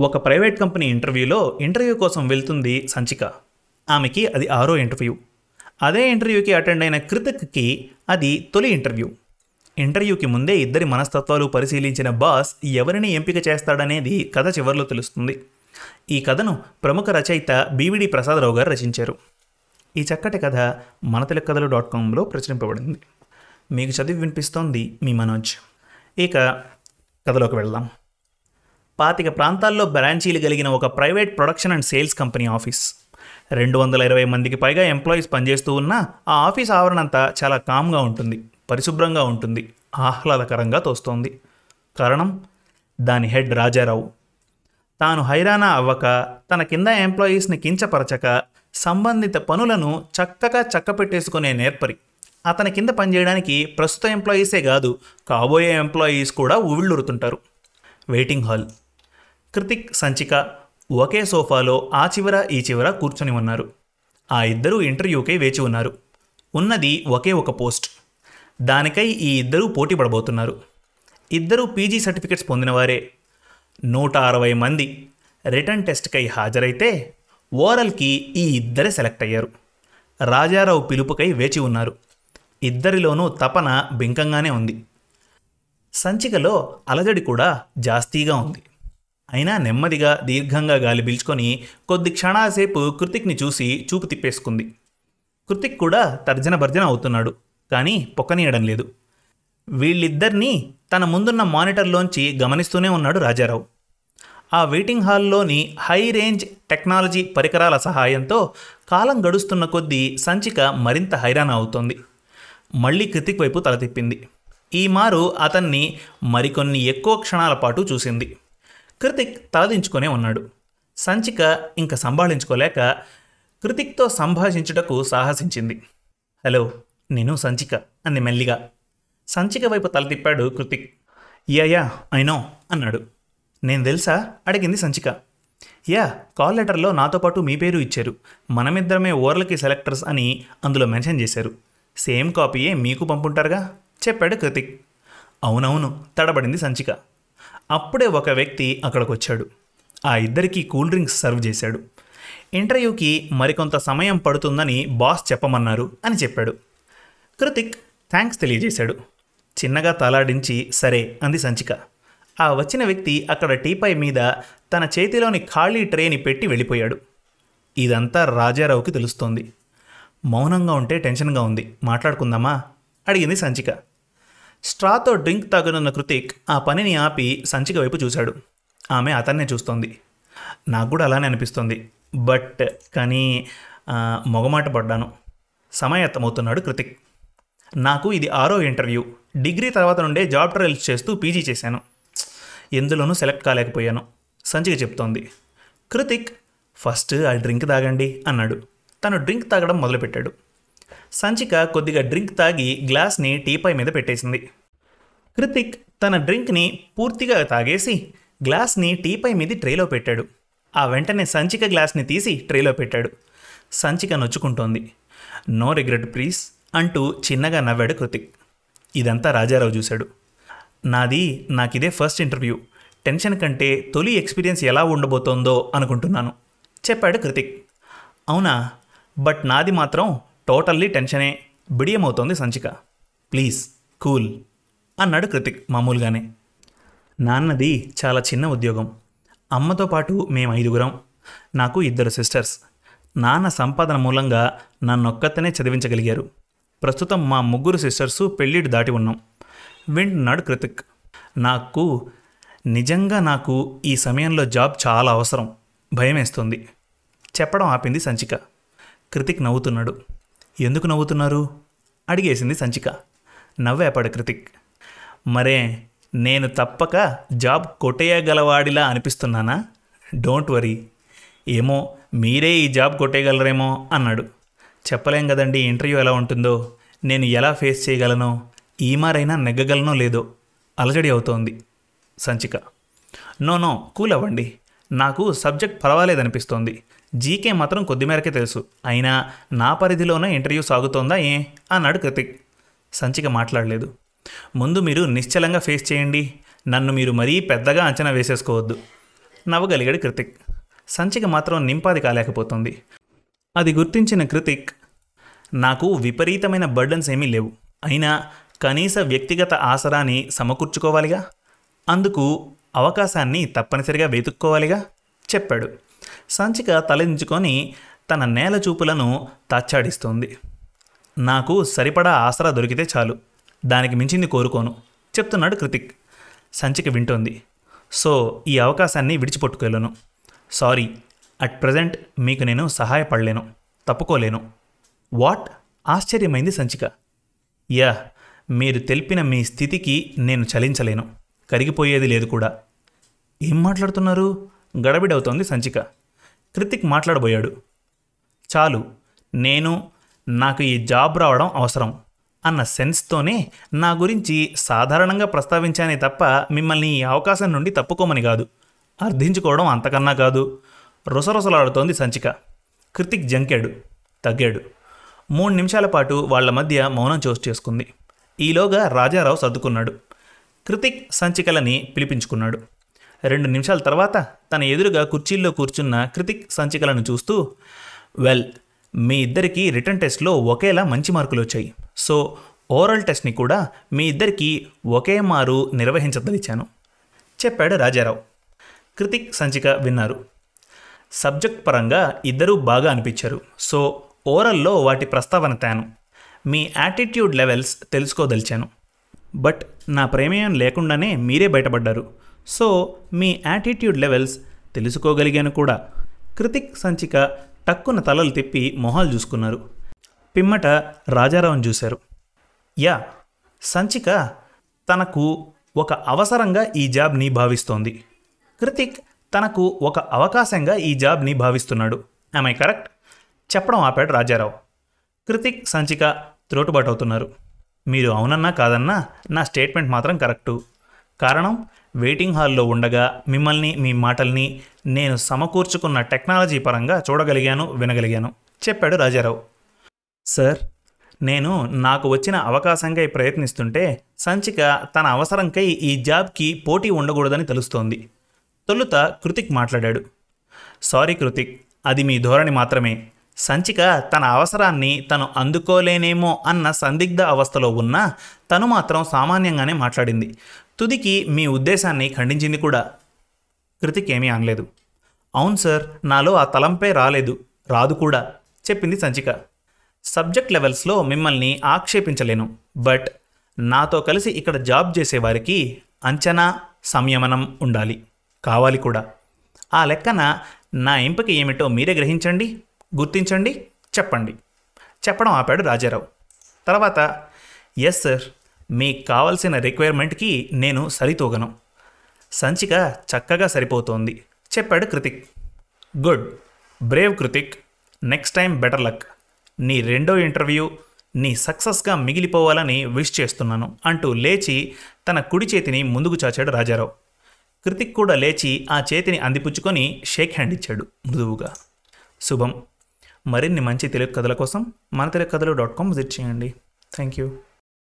ఒక private company ఇంటర్వ్యూలో interview కోసం వెళ్తుంది సంచిక. ఆమెకి అది ఆరో ఇంటర్వ్యూ. అదే ఇంటర్వ్యూకి అటెండ్ అయిన కృతిక్కి అది తొలి ఇంటర్వ్యూ. ఇంటర్వ్యూకి ముందే ఇద్దరి మనస్తత్వాలు పరిశీలించిన బాస్ ఎవరిని ఎంపిక చేస్తాడనేది కథ చివరిలో తెలుస్తుంది. ఈ కథను ప్రముఖ రచయిత బీవిడి ప్రసాదరావు గారు రచించారు. ఈ చక్కటి కథ మన తెలుగు కథలు డాట్ కామ్లో ప్రచురింపబడింది. మీకు చదివి వినిపిస్తోంది మీ మనోజ్. ఇక కథలోకి వెళ్దాం. పాతిక ప్రాంతాల్లో బ్రాంచీలు కలిగిన ఒక private production and sales company office. రెండు వందల ఇరవై మందికి పైగా ఎంప్లాయీస్ పనిచేస్తూ ఉన్న ఆ ఆఫీస్ ఆవరణ అంతా చాలా కామ్గా ఉంటుంది పరిశుభ్రంగా ఉంటుంది ఆహ్లాదకరంగా తోస్తోంది. కారణం? దాని హెడ్ రాజారావు. తాను హైరానా అవ్వక తన కింద ఎంప్లాయీస్ని కించపరచక సంబంధిత పనులను చక్కగా చక్కపెట్టేసుకునే నేర్పరి. అతని కింద పనిచేయడానికి ప్రస్తుత ఎంప్లాయీసే కాదు కాబోయే ఎంప్లాయీస్ కూడా ఉవిళ్ళురుతుంటారు వెయిటింగ్ హాల్. కృతిక్ సంచిక ఒకే సోఫాలో ఆ చివర ఈ చివర కూర్చొని ఉన్నారు. ఆ ఇద్దరూ ఇంటర్వ్యూకై వేచి ఉన్నారు. ఉన్నది ఒకే ఒక పోస్ట్. దానికై ఈ ఇద్దరూ పోటీ పడబోతున్నారు. ఇద్దరూ పీజీ సర్టిఫికెట్స్ పొందినవారే. నూట అరవై మంది రిటర్న్ టెస్ట్కై హాజరైతే ఓరల్కి ఈ ఇద్దరే సెలెక్ట్ అయ్యారు. రాజారావు పిలుపుకై వేచి ఉన్నారు. ఇద్దరిలోనూ తపన బింకంగానే ఉంది. సంచికలో అలజడి కూడా జాస్తీగా ఉంది. అయినా నెమ్మదిగా దీర్ఘంగా గాలి పీల్చుకొని కొద్ది క్షణాసేపు కృతిక్ని చూసి చూపు తిప్పేసుకుంది. కృతిక్ కూడా తర్జన భర్జన అవుతున్నాడు కానీ పొక్కనీయడం లేదు. వీళ్ళిద్దరినీ తన ముందున్న మానిటర్లోంచి గమనిస్తూనే ఉన్నాడు రాజారావు. ఆ వెయిటింగ్ హాల్లోని హై రేంజ్ టెక్నాలజీ పరికరాల సహాయంతో కాలం గడుస్తున్న కొద్దీ సంచిక మరింత హైరాణ అవుతోంది. మళ్ళీ కృతిక్ వైపు తల తిప్పింది. ఈ మారు అతన్ని మరికొన్ని ఎక్కువ క్షణాల పాటు చూసింది. కృతిక్ తలదించుకునే ఉన్నాడు. సంచిక ఇంక సంభాళించుకోలేక కృతిక్తో సంభాషించుటకు సాహసించింది. హలో నేను సంచిక అంది మెల్లిగా. సంచిక వైపు తల తిప్పాడు కృతిక్. యా యా ఐ అన్నాడు. నేను తెలుసా? అడిగింది సంచిక. యా కాల్ లెటర్లో నాతో పాటు మీ పేరు ఇచ్చారు. మనమిద్దరమే ఓర్లకి సెలెక్టర్స్ అని అందులో మెన్షన్ చేశారు. సేమ్ కాపీయే మీకు పంపుంటారుగా? చెప్పాడు కృతిక్. అవునవును తడబడింది సంచిక. అప్పుడే ఒక వ్యక్తి అక్కడికి వచ్చాడు ఆ ఇద్దరికి కూల్ డ్రింక్స్ సర్వ్ చేశాడు. ఇంటర్వ్యూకి మరికొంత సమయం పడుతుందని బాస్ చెప్పమన్నారు అని చెప్పాడు. కృతిక్ థ్యాంక్స్ తెలియజేశాడు. చిన్నగా తలాడించి సరే అంది సంచిక. ఆ వచ్చిన వ్యక్తి అక్కడ టీపై మీద తన చేతిలోని ఖాళీ ట్రేని పెట్టి వెళ్ళిపోయాడు. ఇదంతా రాజారావుకి తెలుస్తోంది. మౌనంగా ఉంటే టెన్షన్గా ఉంది. మాట్లాడుకుందామా? అడిగింది సంచిక. స్ట్రాతో డ్రింక్ తాగనున్న కృతిక్ ఆ పనిని ఆపి సంచిక వైపు చూశాడు. ఆమె అతన్నే చూస్తోంది. నాకు కూడా అలానే అనిపిస్తుంది. బట్ కానీ మొగమాట పడ్డాను. సమయత్తమవుతున్నాడు కృతిక్. నాకు ఇది ఆరో ఇంటర్వ్యూ. డిగ్రీ తర్వాత నుండే జాబ్ ట్రయల్స్ చేస్తూ పీజీ చేశాను. ఎందులోనూ సెలెక్ట్ కాలేకపోయాను. సంచిక చెప్తోంది. కృతిక్ ఫస్ట్ ఆ డ్రింక్ తాగండి అన్నాడు. తను డ్రింక్ తాగడం మొదలుపెట్టాడు. సంచిక కొద్దిగా డ్రింక్ తాగి గ్లాస్ని టీపై మీద పెట్టేసింది. కృతిక్ తన డ్రింక్ని పూర్తిగా తాగేసి గ్లాస్ని టీపై మీద ట్రేలో పెట్టాడు. ఆ వెంటనే సంచిక గ్లాస్ని తీసి ట్రేలో పెట్టాడు. సంచిక నొచ్చుకుంటోంది. నో రిగ్రెట్ ప్లీజ్ అంటూ చిన్నగా నవ్వాడు కృతిక్. ఇదంతా రాజారావు చూశాడు. నాది నాకిదే ఫస్ట్ ఇంటర్వ్యూ. టెన్షన్ కంటే తొలి ఎక్స్పీరియన్స్ ఎలా ఉండబోతోందో అనుకుంటున్నాను చెప్పాడు కృతిక్. అవునా బట్ నాది మాత్రం టోటల్లీ టెన్షనే బిడియమవుతోంది సంచిక. ప్లీజ్ కూల్ అన్నాడు కృతిక్ మామూలుగానే. నాన్నది చాలా చిన్న ఉద్యోగం. అమ్మతో పాటు మేము ఐదుగురం నాకు ఇద్దరు సిస్టర్స్. నాన్న సంపాదన మూలంగా నన్నొక్కతనే చదివించగలిగారు. ప్రస్తుతం మా ముగ్గురు సిస్టర్సు పెళ్ళిడు దాటి ఉన్నాం. వింటున్నాడు కృతిక్. నాకు నిజంగా నాకు ఈ సమయంలో జాబ్ చాలా అవసరం. భయమేస్తుంది. చెప్పడం ఆపింది సంచిక. కృతిక్ నవ్వుతున్నాడు. ఎందుకు నవ్వుతున్నారు? అడిగేసింది సంచిక. నవ్వేపాడు కృతిక్. మరే నేను తప్పక జాబ్ కొట్టేయగలవాడిలా అనిపిస్తున్నానా? Don't worry. ఏమో మీరే ఈ జాబ్ కొట్టేయగలరేమో అన్నాడు. చెప్పలేం కదండి ఇంటర్వ్యూ ఎలా ఉంటుందో? నేను ఎలా ఫేస్ చేయగలనో? ఈ మారైనా నెగ్గగలనో లేదో? అలజడి అవుతోంది సంచిక. నో నో కూల్ అవ్వండి. నాకు సబ్జెక్ట్ పర్వాలేదనిపిస్తోంది. జీకే మాత్రం కొద్ది మేరకే తెలుసు. అయినా నా పరిధిలోనే ఇంటర్వ్యూ సాగుతోందా ఏ? అన్నాడు కృతిక్. సంచిక మాట్లాడలేదు. ముందు మీరు నిశ్చలంగా ఫేస్ చేయండి. నన్ను మీరు మరీ పెద్దగా అంచనా వేసేసుకోవద్దు. నవ్వగలిగాడు కృతిక్. సంచిక మాత్రం నింపాది కాలేకపోతుంది. అది గుర్తించిన కృతిక్ నాకు విపరీతమైన బర్డన్స్ ఏమీ లేవు. అయినా కనీస వ్యక్తిగత ఆసరాన్ని సమకూర్చుకోవాలిగా? అందుకు అవకాశాన్ని తప్పనిసరిగా వెతుక్కోవాలిగా? చెప్పాడు. సంచిక తలదించుకొని తన నేల చూపులను తాచ్చాడిస్తోంది. నాకు సరిపడా ఆసరా దొరికితే చాలు. దానికి మించింది కోరుకోను చెప్తున్నాడు కృతిక్. సంచిక వింటోంది. సో ఈ అవకాశాన్ని విడిచిపెట్టుకోలేను సారీ అట్ ప్రజెంట్ మీకు నేను సహాయపడలేను తప్పుకోలేను. వాట్? ఆశ్చర్యమైంది సంచిక. యా మీరు తెలిపిన మీ స్థితికి నేను చలించలేను. కరిగిపోయేది లేదు కూడా. ఏం మాట్లాడుతున్నారు? గడబిడవుతోంది సంచిక. కృతిక్ మాట్లాడబోయాడు. చాలు నేను నాకు ఈ జాబ్ రావడం అవసరం అన్న సెన్స్తోనే నా గురించి సాధారణంగా ప్రస్తావించానే తప్ప మిమ్మల్ని ఈ అవకాశం నుండి తప్పుకోమని కాదు. అర్థించుకోవడం అంతకన్నా కాదు. రుసరుసలాడుతోంది సంచిక. కృతిక్ జంకాడు తగ్గాడు. మూడు నిమిషాల పాటు వాళ్ళ మధ్య మౌనం చోటు చేసుకుంది. ఈలోగా రాజారావు సర్దుకున్నాడు. కృతిక్ సంచికలని పిలిపించుకున్నాడు. రెండు నిమిషాల తర్వాత తన ఎదురుగా కుర్చీల్లో కూర్చున్న కృతిక్ సంచికలను చూస్తూ వెల్ మీ ఇద్దరికీ రిటర్న్ టెస్ట్లో ఒకేలా మంచి మార్కులు వచ్చాయి సో ఓరల్ టెస్ట్ని కూడా మీ ఇద్దరికీ ఒకే మారు నిర్వహించదలిచాను చెప్పాడు రాజారావు. కృతిక్ సంచిక విన్నారు. సబ్జెక్ట్ పరంగా ఇద్దరూ బాగా అనిపించారు. సో ఓరల్లో వాటి ప్రస్తావన తాను. మీ యాటిట్యూడ్ లెవెల్స్ తెలుసుకోదలిచాను. బట్ నా ప్రమేయం లేకుండానే మీరే బయటపడ్డారు. సో మీ యాటిట్యూడ్ లెవెల్స్ తెలుసుకోగలిగాను కూడా. కృతిక్ సంచిక టక్కున తలలు తిప్పి మొహాలు చూసుకున్నారు. పిమ్మట రాజారావుని చూశారు. యా సంచిక తనకు ఒక అవసరంగా ఈ జాబ్ని భావిస్తోంది. కృతిక్ తనకు ఒక అవకాశంగా ఈ జాబ్ని భావిస్తున్నాడు. ఐ కరెక్ట్ చెప్పడం ఆపాడు రాజారావు. కృతిక్ సంచిక త్రోటుబాటవుతున్నారు మీరు అవునన్నా కాదన్నా నా స్టేట్మెంట్ మాత్రం కరెక్టు కారణం వెయిటింగ్ హాల్లో ఉండగా మిమ్మల్ని మీ మాటల్ని నేను సమకూర్చుకున్న టెక్నాలజీ పరంగా చూడగలిగాను వినగలిగాను చెప్పాడు రాజారావు. సార్ నేను నాకు వచ్చిన అవకాశంకై ప్రయత్నిస్తుంటే సంచిక తన అవసరంకై ఈ జాబ్కి పోటీ ఉండకూడదని తెలుస్తోంది తొలుత కృతిక్ మాట్లాడాడు. సారీ కృతిక్ అది మీ ధోరణి మాత్రమే. సంచిక తన అవసరాన్ని తను అందుకోలేనేమో అన్న సందిగ్ధ అవస్థలో ఉన్నా తను మాత్రం సామాన్యంగానే మాట్లాడింది. తుదికి మీ ఉద్దేశాన్ని ఖండించింది కూడా. కృతిక్ ఏమీ అనలేదు. అవును సార్ నాలో ఆ తలంపే రాలేదు రాదు కూడా చెప్పింది సంచిక. సబ్జెక్ట్ లెవెల్స్లో మిమ్మల్ని ఆక్షేపించలేను బట్ నాతో కలిసి ఇక్కడ జాబ్ చేసేవారికి అంచనా సంయమనం ఉండాలి కావాలి కూడా. ఆ లెక్కన నా ఎంపిక ఏమిటో మీరే గ్రహించండి గుర్తించండి చెప్పండి. చెప్పడం ఆపాడు రాజారావు. తర్వాత ఎస్ సార్ మీకు కావలసిన రిక్వైర్మెంట్కి నేను సరితూగను. సంచిక చక్కగా సరిపోతోంది. చెప్పాడు Kritik. Good. Brave Kritik. Next time better luck. నీ రెండో ఇంటర్వ్యూ నీ సక్సెస్గా మిగిలిపోవాలని విష్ చేస్తున్నాను అంటూ లేచి తన కుడి చేతిని ముందుకు చాచాడు రాజారావు. కృతిక్ కూడా లేచి ఆ చేతిని అందిపుచ్చుకొని షేక్ హ్యాండ్ ఇచ్చాడు మృదువుగా. శుభం. మరిన్ని మంచి తెలుగు కథల కోసం మన తెలుగు కథలు డాట్ కామ్ విజిట్ చేయండి. Thank you.